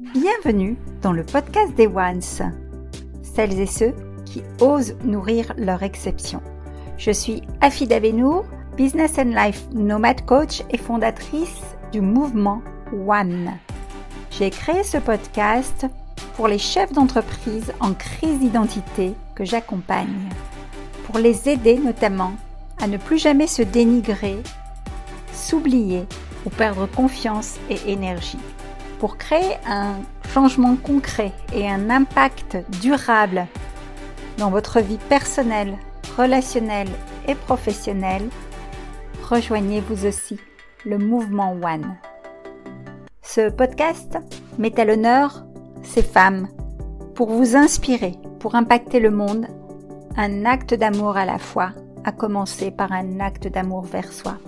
Bienvenue dans le podcast des Ones, celles et ceux qui osent nourrir leur exception. Je suis Afida Benour, Business and Life Nomad Coach et fondatrice du mouvement One. J'ai créé ce podcast pour les chefs d'entreprise en crise d'identité que j'accompagne, pour les aider notamment à ne plus jamais se dénigrer, s'oublier ou perdre confiance et énergie pour créer un changement concret et un impact durable dans votre vie personnelle, relationnelle et professionnelle, rejoignez vous aussi le mouvement One. Ce podcast met à l'honneur ces femmes pour vous inspirer, pour impacter le monde, un acte d'amour à la fois, à commencer par un acte d'amour vers soi.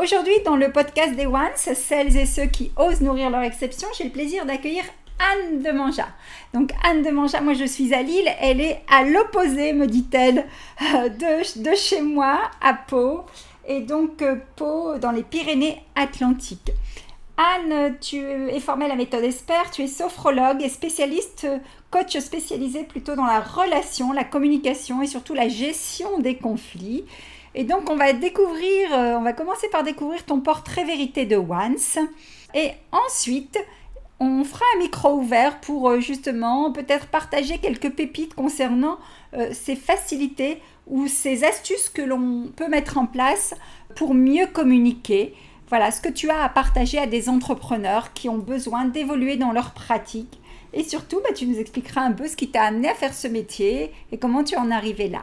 Aujourd'hui, dans le podcast des Ones, celles et ceux qui osent nourrir leur exception, j'ai le plaisir d'accueillir Anne de Manja. Donc Anne de Manja, moi je suis à Lille, elle est à l'opposé, me dit-elle, de, de, chez moi, à Pau, et donc euh, Pau dans les Pyrénées-Atlantiques. Anne, tu es formée à la méthode ESPER, tu es sophrologue et spécialiste, coach spécialisé plutôt dans la relation, la communication et surtout la gestion des conflits. Et donc, on va découvrir, euh, on va commencer par découvrir ton portrait vérité de Once. Et ensuite, on fera un micro ouvert pour euh, justement peut-être partager quelques pépites concernant euh, ces facilités ou ces astuces que l'on peut mettre en place pour mieux communiquer. Voilà ce que tu as à partager à des entrepreneurs qui ont besoin d'évoluer dans leur pratique. Et surtout, bah, tu nous expliqueras un peu ce qui t'a amené à faire ce métier et comment tu en es arrivé là.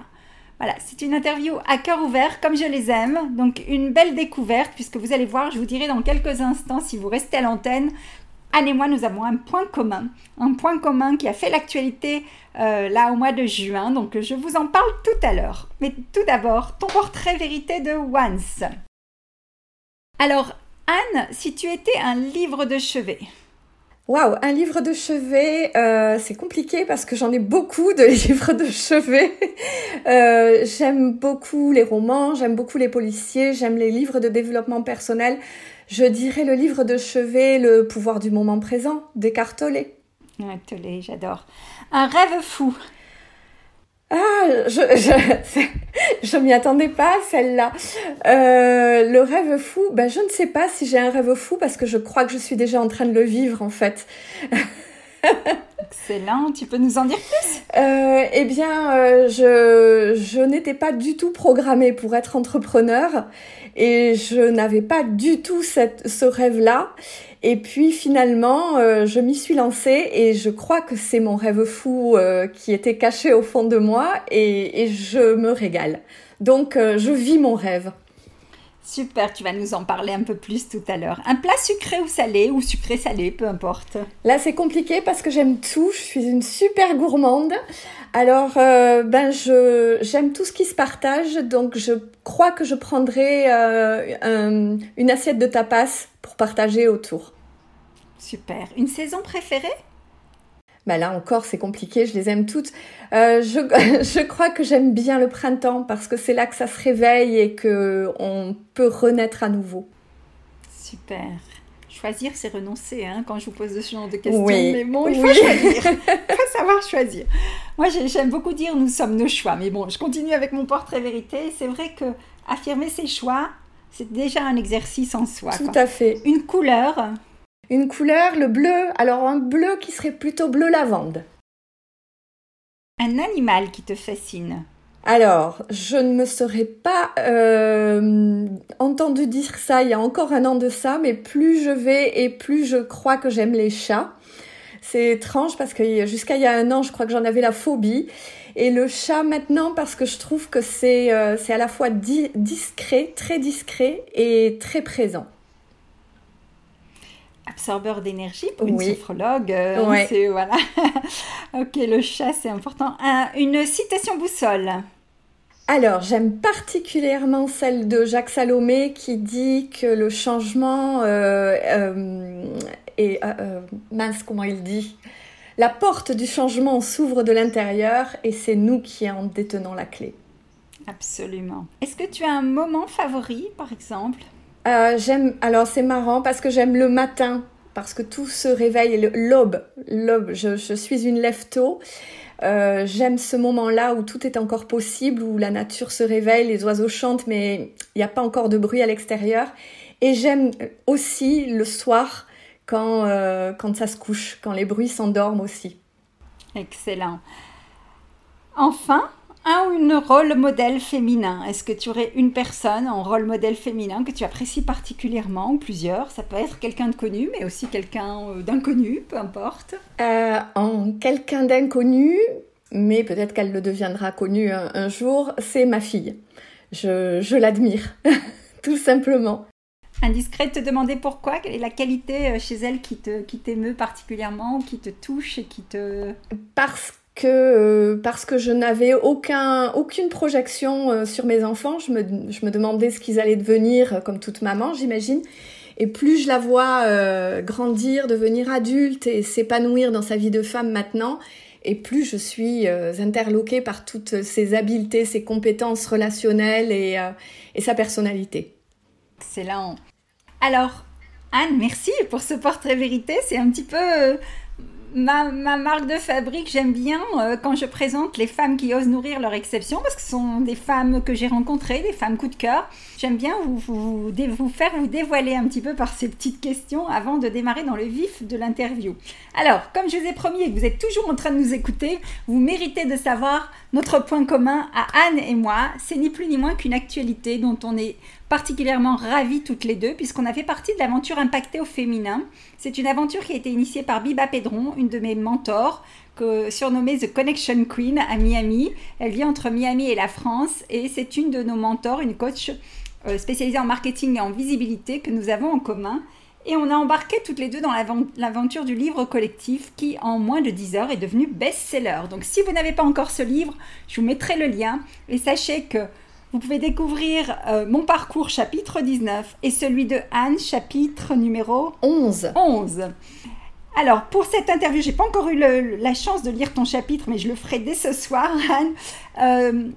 Voilà, c'est une interview à cœur ouvert, comme je les aime. Donc, une belle découverte, puisque vous allez voir, je vous dirai dans quelques instants, si vous restez à l'antenne, Anne et moi, nous avons un point commun. Un point commun qui a fait l'actualité euh, là au mois de juin. Donc, je vous en parle tout à l'heure. Mais tout d'abord, ton portrait vérité de Once. Alors, Anne, si tu étais un livre de chevet, Waouh, un livre de chevet, euh, c'est compliqué parce que j'en ai beaucoup de livres de chevet. Euh, j'aime beaucoup les romans, j'aime beaucoup les policiers, j'aime les livres de développement personnel. Je dirais le livre de chevet, Le pouvoir du moment présent, d'Eckhart Tolle, j'adore. Un rêve fou. Ah, je, je, je m'y attendais pas, celle-là. Euh, le rêve fou, ben, je ne sais pas si j'ai un rêve fou parce que je crois que je suis déjà en train de le vivre, en fait. Excellent, tu peux nous en dire plus? Euh, Eh bien, euh, je, je n'étais pas du tout programmée pour être entrepreneur et je n'avais pas du tout cette, ce rêve-là. Et puis finalement, euh, je m'y suis lancée et je crois que c'est mon rêve fou qui était caché au fond de moi et, et je me régale. Donc, je vis mon rêve. Super, tu vas nous en parler un peu plus tout à l'heure. Un plat sucré ou salé, ou sucré-salé, peu importe. Là, c'est compliqué parce que j'aime tout. Je suis une super gourmande. Alors, euh, ben, je j'aime tout ce qui se partage. Donc, je crois que je prendrai euh, une assiette de tapas pour partager autour. Super. Une saison préférée? Bah là encore, c'est compliqué, je les aime toutes. Euh, je, je, crois que j'aime bien le printemps parce que c'est là que ça se réveille et que on peut renaître à nouveau. Super. Choisir, c'est renoncer hein, quand je vous pose ce genre de questions. Mais bon, il faut choisir. Il faut savoir choisir. Moi, j'aime beaucoup dire nous sommes nos choix. Mais bon, je continue avec mon portrait vérité. C'est vrai que affirmer ses choix, c'est déjà un exercice en soi. Tout à fait. Une couleur, une couleur, le bleu, alors un bleu qui serait plutôt bleu lavande. Un animal qui te fascine alors, je ne me serais pas euh, entendu dire ça il y a encore un an de ça, mais plus je vais et plus je crois que j'aime les chats. C'est étrange parce que jusqu'à il y a un an, je crois que j'en avais la phobie. Et le chat maintenant parce que je trouve que c'est euh, à la fois discret, très discret et très présent absorbeur d'énergie pour une sophrologue. Euh, voilà. ok, le chat, c'est important. une citation boussole. Alors, j'aime particulièrement celle de Jacques Salomé qui dit que le changement euh, euh, est... mince, comment il dit? La porte du changement s'ouvre de l'intérieur et c'est nous qui en détenons la clé. Absolument. Est-ce que tu as un moment favori, par exemple? Euh, j'aime. Alors c'est marrant parce que j'aime le matin parce que tout se réveille. L'aube, l'aube, je, suis une lève tôt. Euh, j'aime ce moment-là où tout est encore possible, où la nature se réveille, les oiseaux chantent, mais il n'y a pas encore de bruit à l'extérieur. Et j'aime aussi le soir quand, euh, quand ça se couche, quand les bruits s'endorment aussi. Excellent. Enfin, un ou une rôle modèle féminin Est-ce que tu aurais une personne en rôle modèle féminin que tu apprécies particulièrement ou plusieurs? Ça peut être quelqu'un de connu, mais aussi quelqu'un euh, d'inconnu, peu importe. Euh, en quelqu'un d'inconnu, mais peut-être qu'elle le deviendra connue un, jour, c'est ma fille. Je, je l'admire, tout simplement. Indiscret de te demander pourquoi Quelle est la qualité euh, chez elle qui te qui t'émeut particulièrement qui te touche et qui te... Parce que euh, parce que je n'avais aucun aucune projection euh, sur mes enfants, je me, je me demandais ce qu'ils allaient devenir comme toute maman, j'imagine. Et plus je la vois grandir, devenir adulte et s'épanouir dans sa vie de femme maintenant, et plus je suis interloquée par toutes ses habiletés, ses compétences relationnelles et, et sa personnalité. Excellent. Alors, Anne, merci pour ce portrait vérité. C'est un petit peu euh, ma, marque de fabrique. J'aime bien euh, quand je présente les femmes qui osent nourrir leur exception parce que ce sont des femmes que j'ai rencontrées, des femmes coup de cœur. J'aime bien vous, faire vous dévoiler un petit peu par ces petites questions avant de démarrer dans le vif de l'interview. Alors, comme je vous ai promis et que vous êtes toujours en train de nous écouter, vous méritez de savoir notre point commun à Anne et moi. C'est ni plus ni moins qu'une actualité dont on est particulièrement ravis toutes les deux, puisqu'on a fait partie de l'aventure Impactée au féminin. C'est une aventure qui a été initiée par Biba Pedron, une de mes mentors, surnommée The Connection Queen à Miami. Elle vit entre Miami et la France, et c'est une de nos mentors, une coach spécialisée en marketing et en visibilité que nous avons en commun. Et on a embarqué toutes les deux dans l'aventure du livre collectif qui, en moins de 10 heures, est devenu best-seller. Donc si vous n'avez pas encore ce livre, je vous mettrai le lien. Et sachez que vous pouvez découvrir euh, mon parcours chapitre 19 et celui de Anne chapitre numéro 11. 11. Alors, pour cette interview, j'ai pas encore eu la chance de lire ton chapitre, mais je le ferai dès ce soir, Anne. Euh,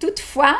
toutefois,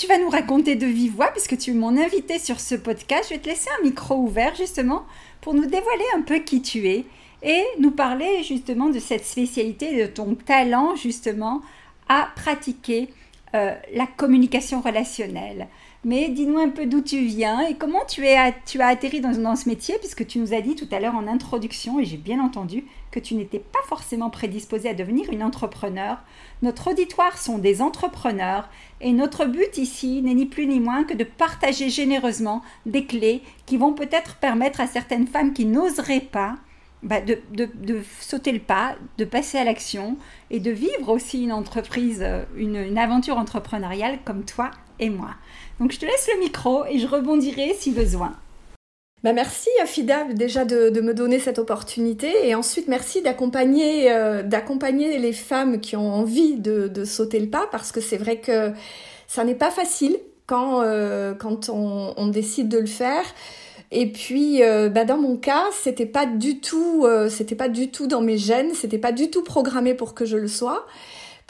tu vas nous raconter de vive voix, puisque tu es mon invité sur ce podcast. Je vais te laisser un micro ouvert, justement, pour nous dévoiler un peu qui tu es et nous parler, justement, de cette spécialité, de ton talent, justement, à pratiquer euh, la communication relationnelle. Mais dis-nous un peu d'où tu viens et comment tu, es, tu as atterri dans, dans, ce métier, puisque tu nous as dit tout à l'heure en introduction, et j'ai bien entendu, que tu n'étais pas forcément prédisposée à devenir une entrepreneur. Notre auditoire sont des entrepreneurs, et notre but ici n'est ni plus ni moins que de partager généreusement des clés qui vont peut-être permettre à certaines femmes qui n'oseraient pas bah, de, de, sauter le pas, de passer à l'action et de vivre aussi une entreprise, euh, une, une, aventure entrepreneuriale comme toi et moi. Donc je te laisse le micro et je rebondirai si besoin. Bah merci Afida déjà de, me donner cette opportunité et ensuite merci d'accompagner euh, d'accompagner les femmes qui ont envie de, sauter le pas parce que c'est vrai que ça n'est pas facile quand, euh, quand on, décide de le faire. Et puis, euh, bah dans mon cas, c'était pas du tout, c'était pas du tout dans mes gènes, c'était pas du tout programmé pour que je le sois,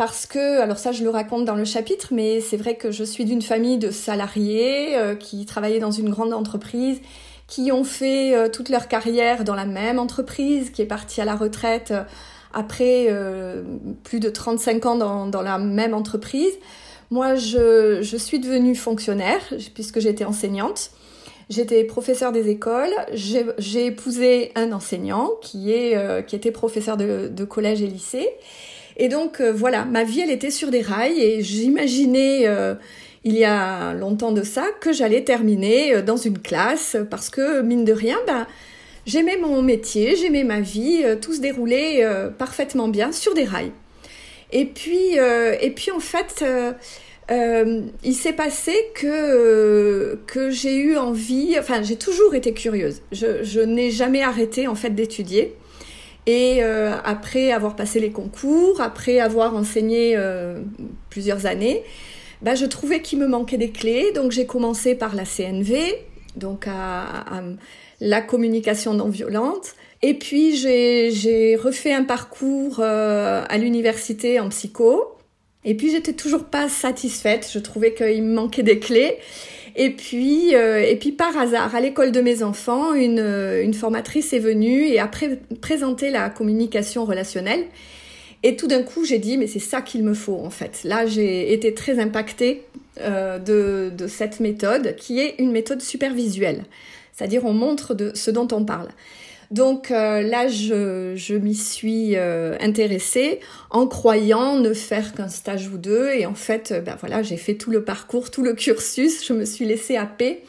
parce que, alors ça, je le raconte dans le chapitre, mais c'est vrai que je suis d'une famille de salariés euh, qui travaillaient dans une grande entreprise, qui ont fait toute leur carrière dans la même entreprise, qui est partie à la retraite après plus de 35 ans dans, la même entreprise. Moi, je, suis devenue fonctionnaire puisque j'étais enseignante. J'étais professeur des écoles, j'ai épousé un enseignant qui, euh, était professeur de, collège et lycée. Et donc euh, voilà, ma vie, elle était sur des rails et j'imaginais, euh, il y a longtemps de ça, que j'allais terminer dans une classe parce que, mine de rien, ben, j'aimais mon métier, j'aimais ma vie, tout se déroulait parfaitement bien sur des rails. Et puis, en fait euh, il s'est passé que, j'ai eu envie, enfin j'ai toujours été curieuse. Je n'ai jamais arrêté en fait d'étudier. Et euh, après avoir passé les concours, après avoir enseigné euh, plusieurs années, bah, je trouvais qu'il me manquait des clés. Donc j'ai commencé par la CNV, donc la communication non violente. Et puis j'ai refait un parcours euh, à l'université en psycho. Et puis j'étais toujours pas satisfaite, je trouvais qu'il me manquait des clés. Et puis, euh, et puis par hasard, à l'école de mes enfants, une, une formatrice est venue et a présenté la communication relationnelle. Et tout d'un coup, j'ai dit, mais c'est ça qu'il me faut en fait. Là, j'ai été très impactée euh, de, de, cette méthode, qui est une méthode supervisuelle. C'est-à-dire, on montre de ce dont on parle. Donc euh, là, je, je m'y suis euh, intéressée en croyant ne faire qu'un stage ou deux. Et en fait, ben voilà, j'ai fait tout le parcours, tout le cursus. Je me suis laissée happer.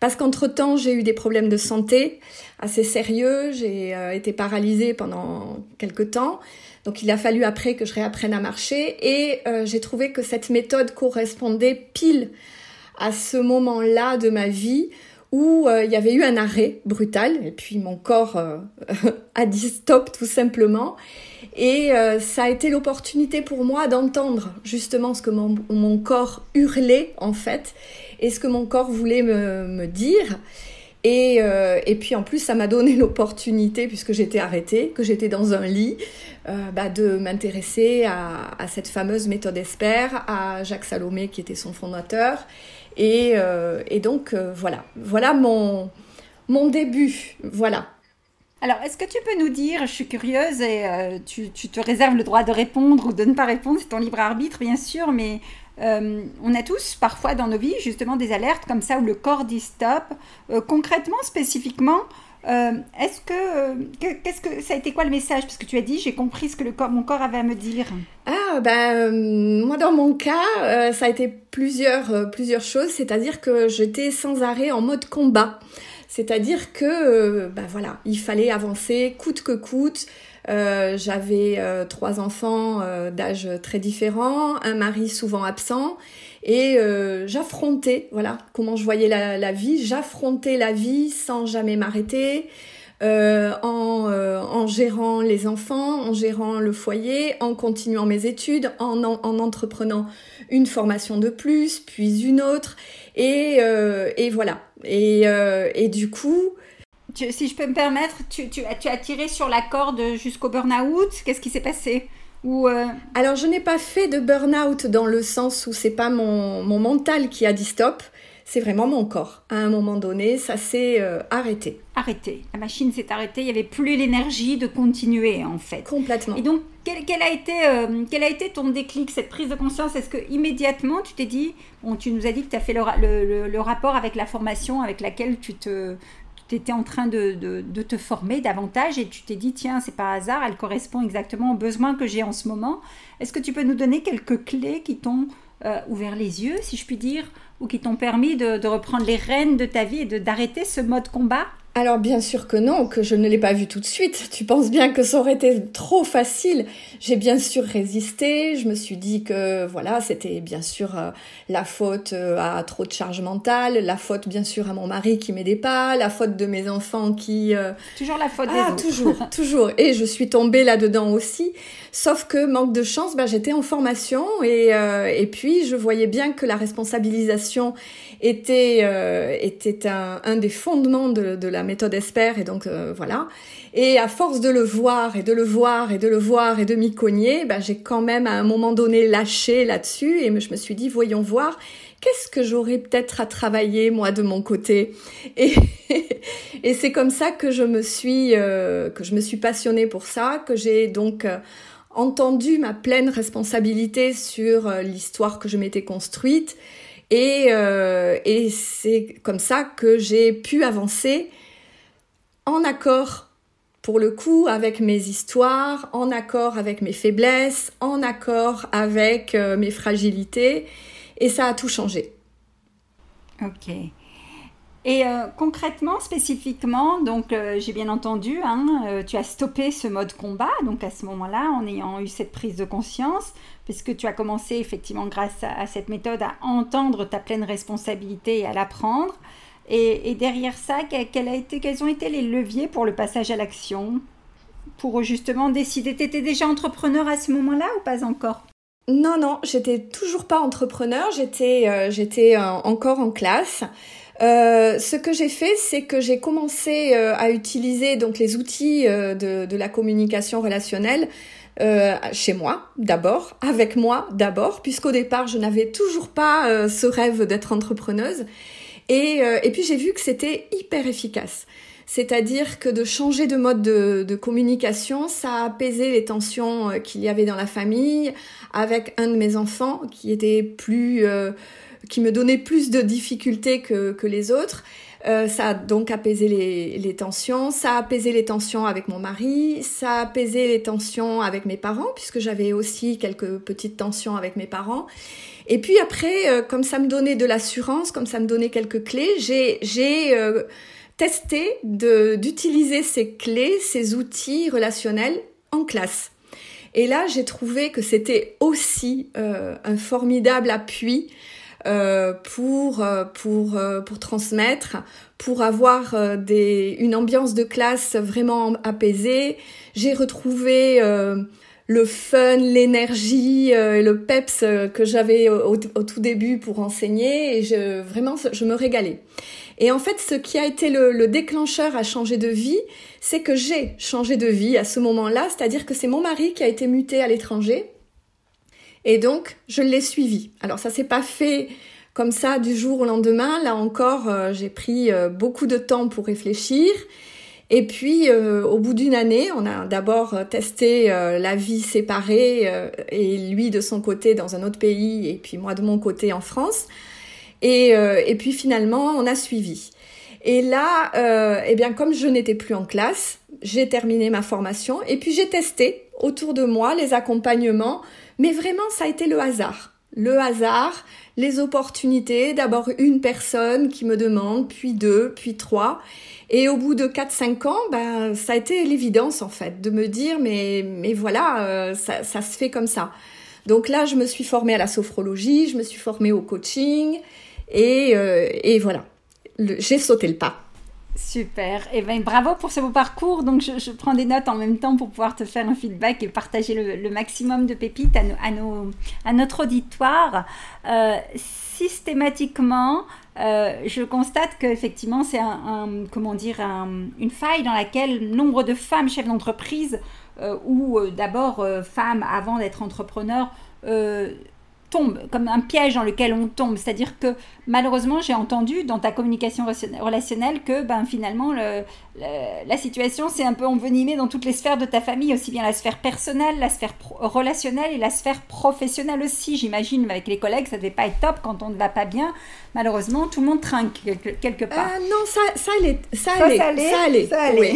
Parce qu'entre-temps, j'ai eu des problèmes de santé assez sérieux. J'ai été paralysée pendant quelques temps. Donc il a fallu après que je réapprenne à marcher et euh, j'ai trouvé que cette méthode correspondait pile à ce moment-là de ma vie où euh, il y avait eu un arrêt brutal et puis mon corps euh, a dit stop tout simplement et ça a été l'opportunité pour moi d'entendre justement ce que mon, corps hurlait en fait et ce que mon corps voulait me, dire et, euh, et, puis en plus, ça m'a donné l'opportunité, puisque j'étais arrêtée, que j'étais dans un lit, euh, bah, de m'intéresser à, à, cette fameuse méthode ESPER, à Jacques Salomé qui était son fondateur. Et, euh, et donc euh, voilà, voilà mon, mon début. Voilà. Alors, est-ce que tu peux nous dire, je suis curieuse et euh, tu, tu, te réserves le droit de répondre ou de ne pas répondre, c'est ton libre arbitre bien sûr, mais on a tous parfois dans nos vies justement des alertes comme ça où le corps dit stop. Concrètement, spécifiquement, euh, est-ce que, qu'est-ce que ça a été quoi le message? Parce que tu as dit j'ai compris ce que le corps, mon corps avait à me dire. Ah ben moi dans mon cas ça a été plusieurs plusieurs choses, c'est-à-dire que j'étais sans arrêt en mode combat. C'est-à-dire que ben voilà, il fallait avancer coûte que coûte. Euh, j'avais euh, trois enfants euh, d'âge très différents, un mari souvent absent, et j'affrontais, voilà, comment je voyais la, la vie, j'affrontais la vie sans jamais m'arrêter. Euh, en, en, gérant les enfants, en gérant le foyer, en continuant mes études, en, en, entreprenant une formation de plus, puis une autre, et, et voilà. Et, et du coup, si je peux me permettre, tu, tu, tu as tiré sur la corde jusqu'au burn-out? Qu'est-ce qui s'est passé? Ou euh, Alors, je n'ai pas fait de burn-out dans le sens où c'est pas mon, mon mental qui a dit stop, c'est vraiment mon corps. À un moment donné, ça s'est euh, arrêté. Arrêté. La machine s'est arrêtée. Il n'y avait plus l'énergie de continuer, en fait. Complètement. Et donc, quel, a, été, euh, quel a été ton déclic, cette prise de conscience? Est-ce que immédiatement, tu t'es dit, bon, tu nous as dit que tu as fait le, le, le, rapport avec la formation avec laquelle tu te, tu étais en train de, de, te former davantage et tu t'es dit, tiens, c'est pas hasard, elle correspond exactement aux besoins que j'ai en ce moment. Est-ce que tu peux nous donner quelques clés qui t'ont euh, ouvert les yeux, si je puis dire, ou qui t'ont permis de, de, reprendre les rênes de ta vie et d'arrêter ce mode combat? Alors bien sûr que non, que je ne l'ai pas vu tout de suite. Tu penses bien que ça aurait été trop facile. J'ai bien sûr résisté. Je me suis dit que voilà, c'était bien sûr euh, la faute euh, à trop de charge mentale, la faute bien sûr à mon mari qui m'aidait pas, la faute de mes enfants qui euh, toujours la faute des ah, toujours, toujours. Et je suis tombée là-dedans aussi. Sauf que manque de chance, ben, j'étais en formation et et puis je voyais bien que la responsabilisation était était un, un des fondements de, de la méthode ESPER et donc euh, voilà. Et à force de le voir et de le voir et de le voir et de m'y cogner, bah, j'ai quand même à un moment donné lâché là-dessus et je me suis dit voyons voir qu'est-ce que j'aurais peut-être à travailler moi de mon côté? Et, et c'est comme ça que je me suis euh, que je me suis passionnée pour ça que j'ai donc euh, entendu ma pleine responsabilité sur l'histoire que je m'étais construite et, et c'est comme ça que j'ai pu avancer en accord pour le coup avec mes histoires, en accord avec mes faiblesses, en accord avec euh, mes fragilités, et ça a tout changé. Ok. Et euh, concrètement, spécifiquement, donc euh, j'ai bien entendu, hein, tu as stoppé ce mode combat, donc à ce moment-là, en ayant eu cette prise de conscience, puisque tu as commencé effectivement grâce à, cette méthode à entendre ta pleine responsabilité et à l'apprendre. Et, derrière ça, quels ont été les leviers pour le passage à l'action? Pour justement décider. Tu étais déjà entrepreneur à ce moment-là ou pas encore? Non, non, j'étais toujours pas entrepreneur, j'étais euh, euh, encore en classe. Euh, ce que j'ai fait, c'est que j'ai commencé à utiliser donc les outils de, de, la communication relationnelle chez moi d'abord, avec moi d'abord, puisqu'au départ je n'avais toujours pas ce rêve d'être entrepreneuse. Et, et puis j'ai vu que c'était hyper efficace. C'est-à-dire que de changer de mode de, communication, ça a apaisé les tensions euh, qu'il y avait dans la famille avec un de mes enfants qui était plus, euh, qui me donnait plus de difficultés que, les autres. Euh, ça a donc apaisé les, tensions, ça a apaisé les tensions avec mon mari, ça a apaisé les tensions avec mes parents, puisque j'avais aussi quelques petites tensions avec mes parents. Et puis après, comme ça me donnait de l'assurance, comme ça me donnait quelques clés, j'ai tester d'utiliser ces clés, ces outils relationnels en classe. Et là, j'ai trouvé que c'était aussi euh, un formidable appui euh, pour euh, pour pour transmettre, pour avoir des une ambiance de classe vraiment apaisée. J'ai retrouvé le fun, l'énergie, le peps que j'avais au, tout début pour enseigner et je vraiment je me régalais. Et en fait, ce qui a été le, déclencheur à changer de vie, c'est que j'ai changé de vie à ce moment-là, c'est-à-dire que c'est mon mari qui a été muté à l'étranger. Et donc, je l'ai suivi. Alors, ça s'est pas fait comme ça du jour au lendemain. Là encore, euh, j'ai pris euh, beaucoup de temps pour réfléchir. Et puis, euh, au bout d'une année, on a d'abord testé la vie séparée et lui de son côté dans un autre pays et puis moi de mon côté en France. Et, et puis finalement, on a suivi. Et là, eh bien, comme je n'étais plus en classe, j'ai terminé ma formation et puis j'ai testé autour de moi les accompagnements, mais vraiment, ça a été le hasard. Le hasard, les opportunités, d'abord une personne qui me demande, puis deux, puis trois. Et au bout de 4-5 ans, ben, ça a été l'évidence en fait, de me dire, mais, mais voilà, euh, ça, ça se fait comme ça. Donc là, je me suis formée à la sophrologie, je me suis formée au coaching, et, euh, et voilà, j'ai sauté le pas. Super. Et eh ben bravo pour ce beau parcours. Donc je, prends des notes en même temps pour pouvoir te faire un feedback et partager le, maximum de pépites à, notre auditoire. Euh, systématiquement, euh, je constate qu'effectivement c'est un, comment dire une faille dans laquelle nombre de femmes chefs d'entreprise euh, ou d'abord femmes avant d'être entrepreneurs tombe, comme un piège dans lequel on tombe. C'est-à-dire que malheureusement, j'ai entendu dans ta communication relationnelle que ben, finalement, le, la situation s'est un peu envenimée dans toutes les sphères de ta famille, aussi bien la sphère personnelle, la sphère relationnelle et la sphère professionnelle aussi. J'imagine, avec les collègues, ça ne devait pas être top quand on ne va pas bien. Malheureusement, tout le monde trinque quelque, part. Euh, non, ça, ça allait. Ça, allait, ça allait. Ça allait.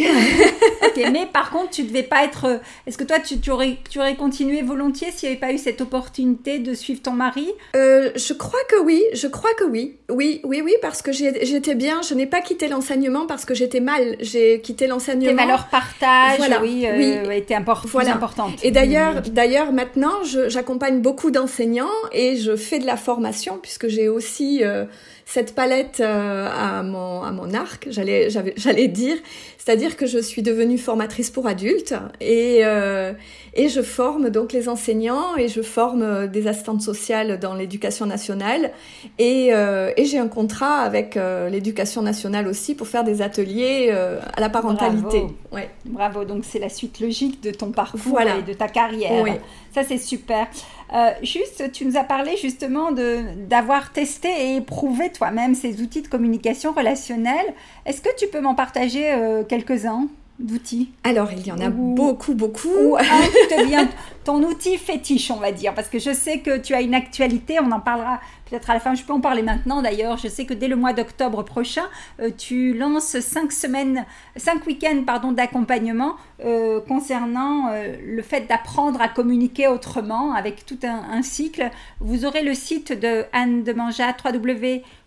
mais par contre, tu devais pas être. Est-ce que toi, tu, tu, aurais, tu aurais continué volontiers s'il n'y avait pas eu cette opportunité de suivre ton mari? Euh, Je crois que oui. Je crois que oui. Oui, oui, oui, parce que j'étais bien. Je n'ai pas quitté l'enseignement parce que j'étais mal. J'ai quitté l'enseignement. Tes valeurs partage, voilà. oui, euh, oui. étaient import voilà. importantes. Et d'ailleurs, d'ailleurs, maintenant, j'accompagne beaucoup d'enseignants et je fais de la formation puisque j'ai aussi euh, cette palette euh, à, mon, à mon arc, j'allais, j'allais dire. C'est-à-dire que je suis devenue formatrice pour adultes et, euh, et je forme donc les enseignants et je forme euh, des assistantes sociales dans l'éducation nationale et, et j'ai un contrat avec l'éducation nationale aussi pour faire des ateliers à la parentalité. Bravo, ouais. Bravo. donc c'est la suite logique de ton parcours et de ta carrière. Oui. Ça c'est super. Euh, juste, tu nous as parlé justement d'avoir testé et éprouvé toi-même ces outils de communication relationnelle. Est-ce que tu peux m'en partager euh, quelques-uns? D'outils Alors, il y en a beaucoup, beaucoup. Ou un qui te vient, ton outil fétiche, on va dire, parce que je sais que tu as une actualité, on en parlera peut-être à la fin, je peux en parler maintenant d'ailleurs. Je sais que dès le mois d'octobre prochain, euh, tu lances cinq semaines, cinq week-ends pardon d'accompagnement euh, concernant euh, le fait d'apprendre à communiquer autrement avec tout un, un, cycle. Vous aurez le site de Anne de Manja www.anne-de-manja.com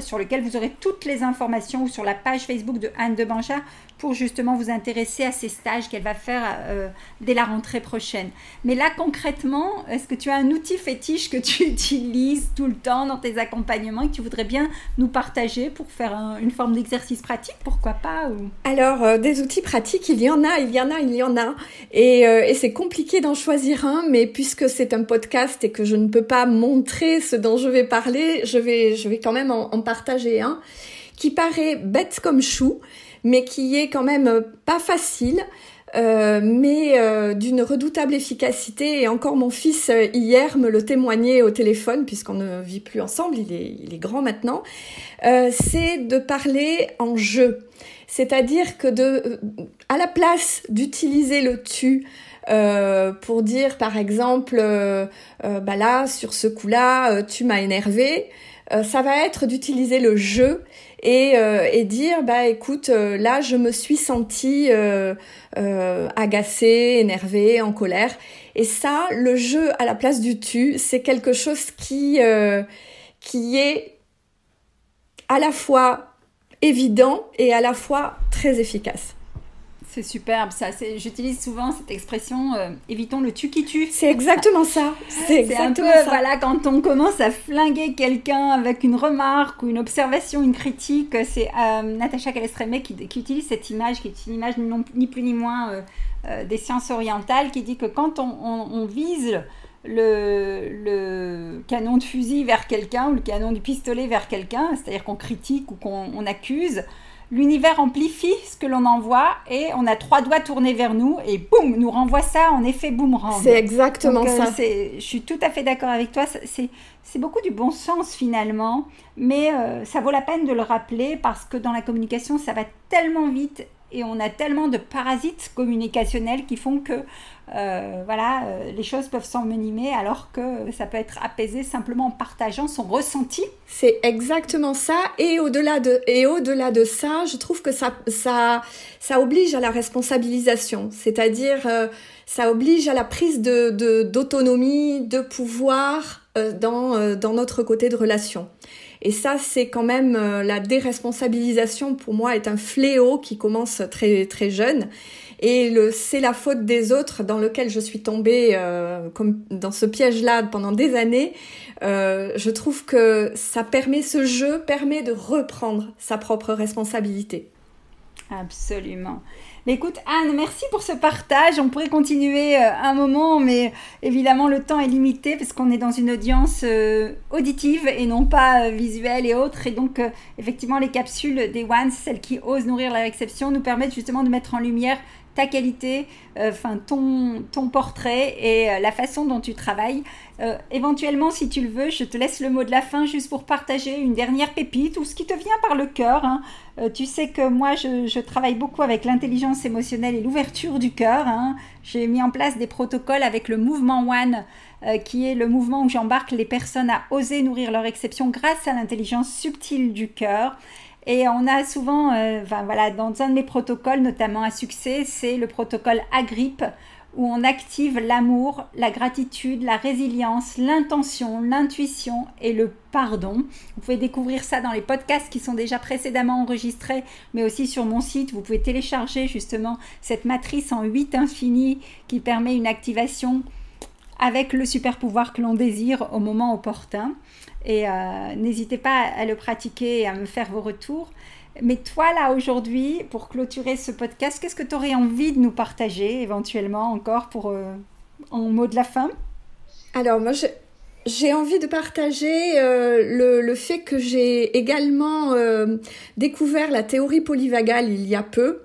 sur lequel vous aurez toutes les informations ou sur la page Facebook de Anne de Manja pour justement vous intéresser à ces stages qu'elle va faire euh, dès la rentrée prochaine. Mais là, concrètement, est-ce que tu as un outil fétiche que tu utilises tout le temps dans tes accompagnements et que tu voudrais bien nous partager pour faire une forme d'exercice pratique Pourquoi pas. Alors, euh, des outils pratiques, il y en a, il y en a, il y en a. Et, euh, et c'est compliqué d'en choisir un, mais puisque c'est un podcast et que je ne peux pas montrer ce dont je vais parler, je vais, je vais quand même en partager un qui paraît bête comme chou, mais qui est quand même euh, pas facile. mais d'une redoutable efficacité. Et encore mon fils hier me le témoignait au téléphone, puisqu'on ne vit plus ensemble, il est, il est grand maintenant. c'est de parler en jeu. C'est-à-dire que de, à la place d'utiliser le tu euh, pour dire par exemple, euh, euh, bah là sur ce coup-là, tu m'as énervé, ça va être d'utiliser le jeu et, et, dire bah écoute là je me suis sentie agacée, énervée, en colère et ça le jeu à la place du tu c'est quelque chose qui qui est à la fois évident et à la fois très efficace. C'est superbe, ça. J'utilise souvent cette expression euh, évitons le tu qui tue. C'est exactement ça. C'est un peu, voilà, quand on commence à flinguer quelqu'un avec une remarque ou une observation, une critique, c'est euh, Natacha Calestremé qui, qui, utilise cette image, qui est une image ni plus ni moins euh, des sciences orientales, qui dit que quand on, on vise le, le, canon de fusil vers quelqu'un ou le canon du pistolet vers quelqu'un, c'est-à-dire qu'on critique ou qu'on accuse, l'univers amplifie ce que l'on envoie et on a trois doigts tournés vers nous et boum, nous renvoie ça en effet boomerang. C'est exactement euh, ça. je suis tout à fait d'accord avec toi. C'est beaucoup du bon sens finalement, mais euh, ça vaut la peine de le rappeler parce que dans la communication, ça va tellement vite et on a tellement de parasites communicationnels qui font que euh, voilà, euh, les choses peuvent s'envenimer alors que ça peut être apaisé simplement en partageant son ressenti. C'est exactement ça. Et au-delà de, au-delà de ça, je trouve que ça, ça, ça oblige à la responsabilisation. C'est-à-dire, euh, ça oblige à la prise d'autonomie, de, pouvoir dans, dans notre côté de relation. Et ça, c'est quand même la déresponsabilisation pour moi est un fléau qui commence très très jeune et le c'est la faute des autres dans lequel je suis tombée euh, comme dans ce piège-là pendant des années. Euh, je trouve que ça permet, ce jeu permet de reprendre sa propre responsabilité. Absolument. Mais écoute, Anne, merci pour ce partage. On pourrait continuer euh, un moment, mais évidemment, le temps est limité parce qu'on est dans une audience auditive et non pas visuelle et autre. Et donc, effectivement, les capsules des Ones, celles qui osent nourrir la réception, nous permettent justement de mettre en lumière ta qualité, euh, enfin ton, ton portrait et euh, la façon dont tu travailles. Euh, éventuellement, si tu le veux, je te laisse le mot de la fin juste pour partager une dernière pépite ou ce qui te vient par le cœur. Hein. tu sais que moi, je, travaille beaucoup avec l'intelligence émotionnelle et l'ouverture du cœur. Hein. J'ai mis en place des protocoles avec le mouvement One, qui est le mouvement où j'embarque les personnes à oser nourrir leur exception grâce à l'intelligence subtile du cœur. Et on a souvent, euh, voilà, dans un de mes protocoles, notamment à succès, c'est le protocole Agrippe, où on active l'amour, la gratitude, la résilience, l'intention, l'intuition et le pardon. Vous pouvez découvrir ça dans les podcasts qui sont déjà précédemment enregistrés, mais aussi sur mon site. Vous pouvez télécharger justement cette matrice en 8 infinis qui permet une activation avec le super pouvoir que l'on désire au moment opportun. Et euh, n'hésitez pas à le pratiquer et à me faire vos retours. Mais toi, là, aujourd'hui, pour clôturer ce podcast, qu'est-ce que tu aurais envie de nous partager éventuellement encore pour, euh, en mot de la fin? Alors, moi, j'ai envie de partager euh, le, le, fait que j'ai également découvert la théorie polyvagale il y a peu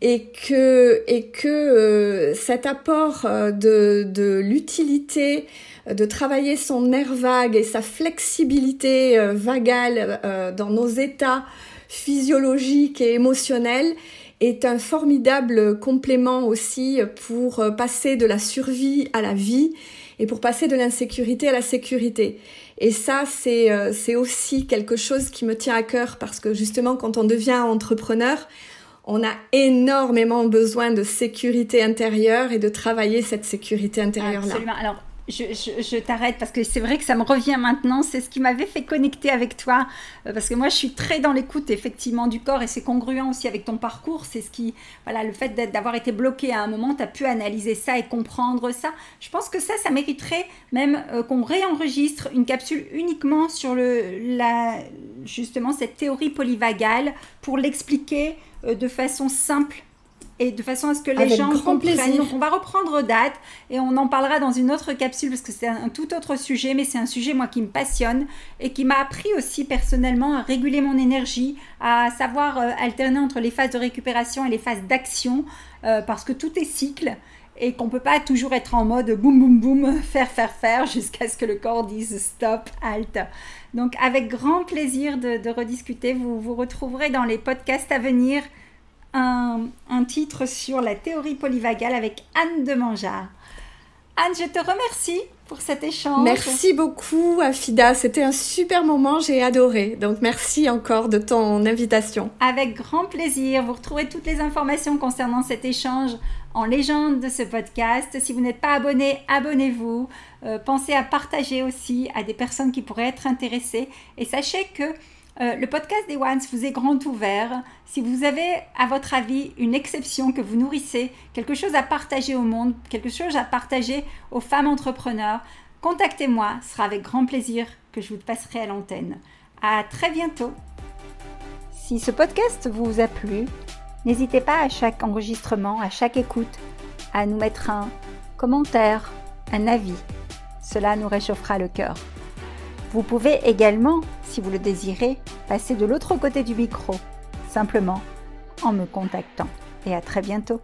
et que, et que cet apport de, de l'utilité de travailler son nerf vague et sa flexibilité euh, vagale euh, dans nos états physiologiques et émotionnels est un formidable complément aussi pour euh, passer de la survie à la vie et pour passer de l'insécurité à la sécurité. Et ça, c'est c'est aussi quelque chose qui me tient à cœur parce que justement, quand on devient entrepreneur, on a énormément besoin de sécurité intérieure et de travailler cette sécurité intérieure-là. Je, t'arrête parce que c'est vrai que ça me revient maintenant. C'est ce qui m'avait fait connecter avec toi. Euh, parce que moi, je suis très dans l'écoute, effectivement, du corps et c'est congruent aussi avec ton parcours. C'est ce qui, voilà, le fait d'avoir été bloqué à un moment, tu as pu analyser ça et comprendre ça. Je pense que ça, ça mériterait même euh, qu'on réenregistre une capsule uniquement sur le, la, justement cette théorie polyvagale pour l'expliquer euh, de façon simple et de façon à ce que les gens comprennent. Donc on va reprendre date et on en parlera dans une autre capsule parce que c'est un, tout autre sujet, mais c'est un sujet moi qui me passionne et qui m'a appris aussi personnellement à réguler mon énergie, à savoir euh, alterner entre les phases de récupération et les phases d'action euh, parce que tout est cycle et qu'on peut pas toujours être en mode boum boum boum, faire faire faire jusqu'à ce que le corps dise stop, halt. Donc avec grand plaisir de, rediscuter, vous vous retrouverez dans les podcasts à venir un, un titre sur la théorie polyvagale avec Anne de Mangeard. Anne, je te remercie pour cet échange. Merci beaucoup, Afida. C'était un super moment, j'ai adoré. Donc merci encore de ton invitation. Avec grand plaisir. Vous retrouverez toutes les informations concernant cet échange en légende de ce podcast. Si vous n'êtes pas abonné, abonnez-vous. Euh, pensez à partager aussi à des personnes qui pourraient être intéressées. Et sachez que euh, le podcast des Ones vous est grand ouvert. Si vous avez, à votre avis, une exception que vous nourrissez, quelque chose à partager au monde, quelque chose à partager aux femmes entrepreneurs, contactez-moi. Ce sera avec grand plaisir que je vous passerai à l'antenne. À très bientôt. Si ce podcast vous a plu, n'hésitez pas à chaque enregistrement, à chaque écoute, à nous mettre un commentaire, un avis. Cela nous réchauffera le cœur. Vous pouvez également, si vous le désirez, passer de l'autre côté du micro, simplement en me contactant. Et à très bientôt.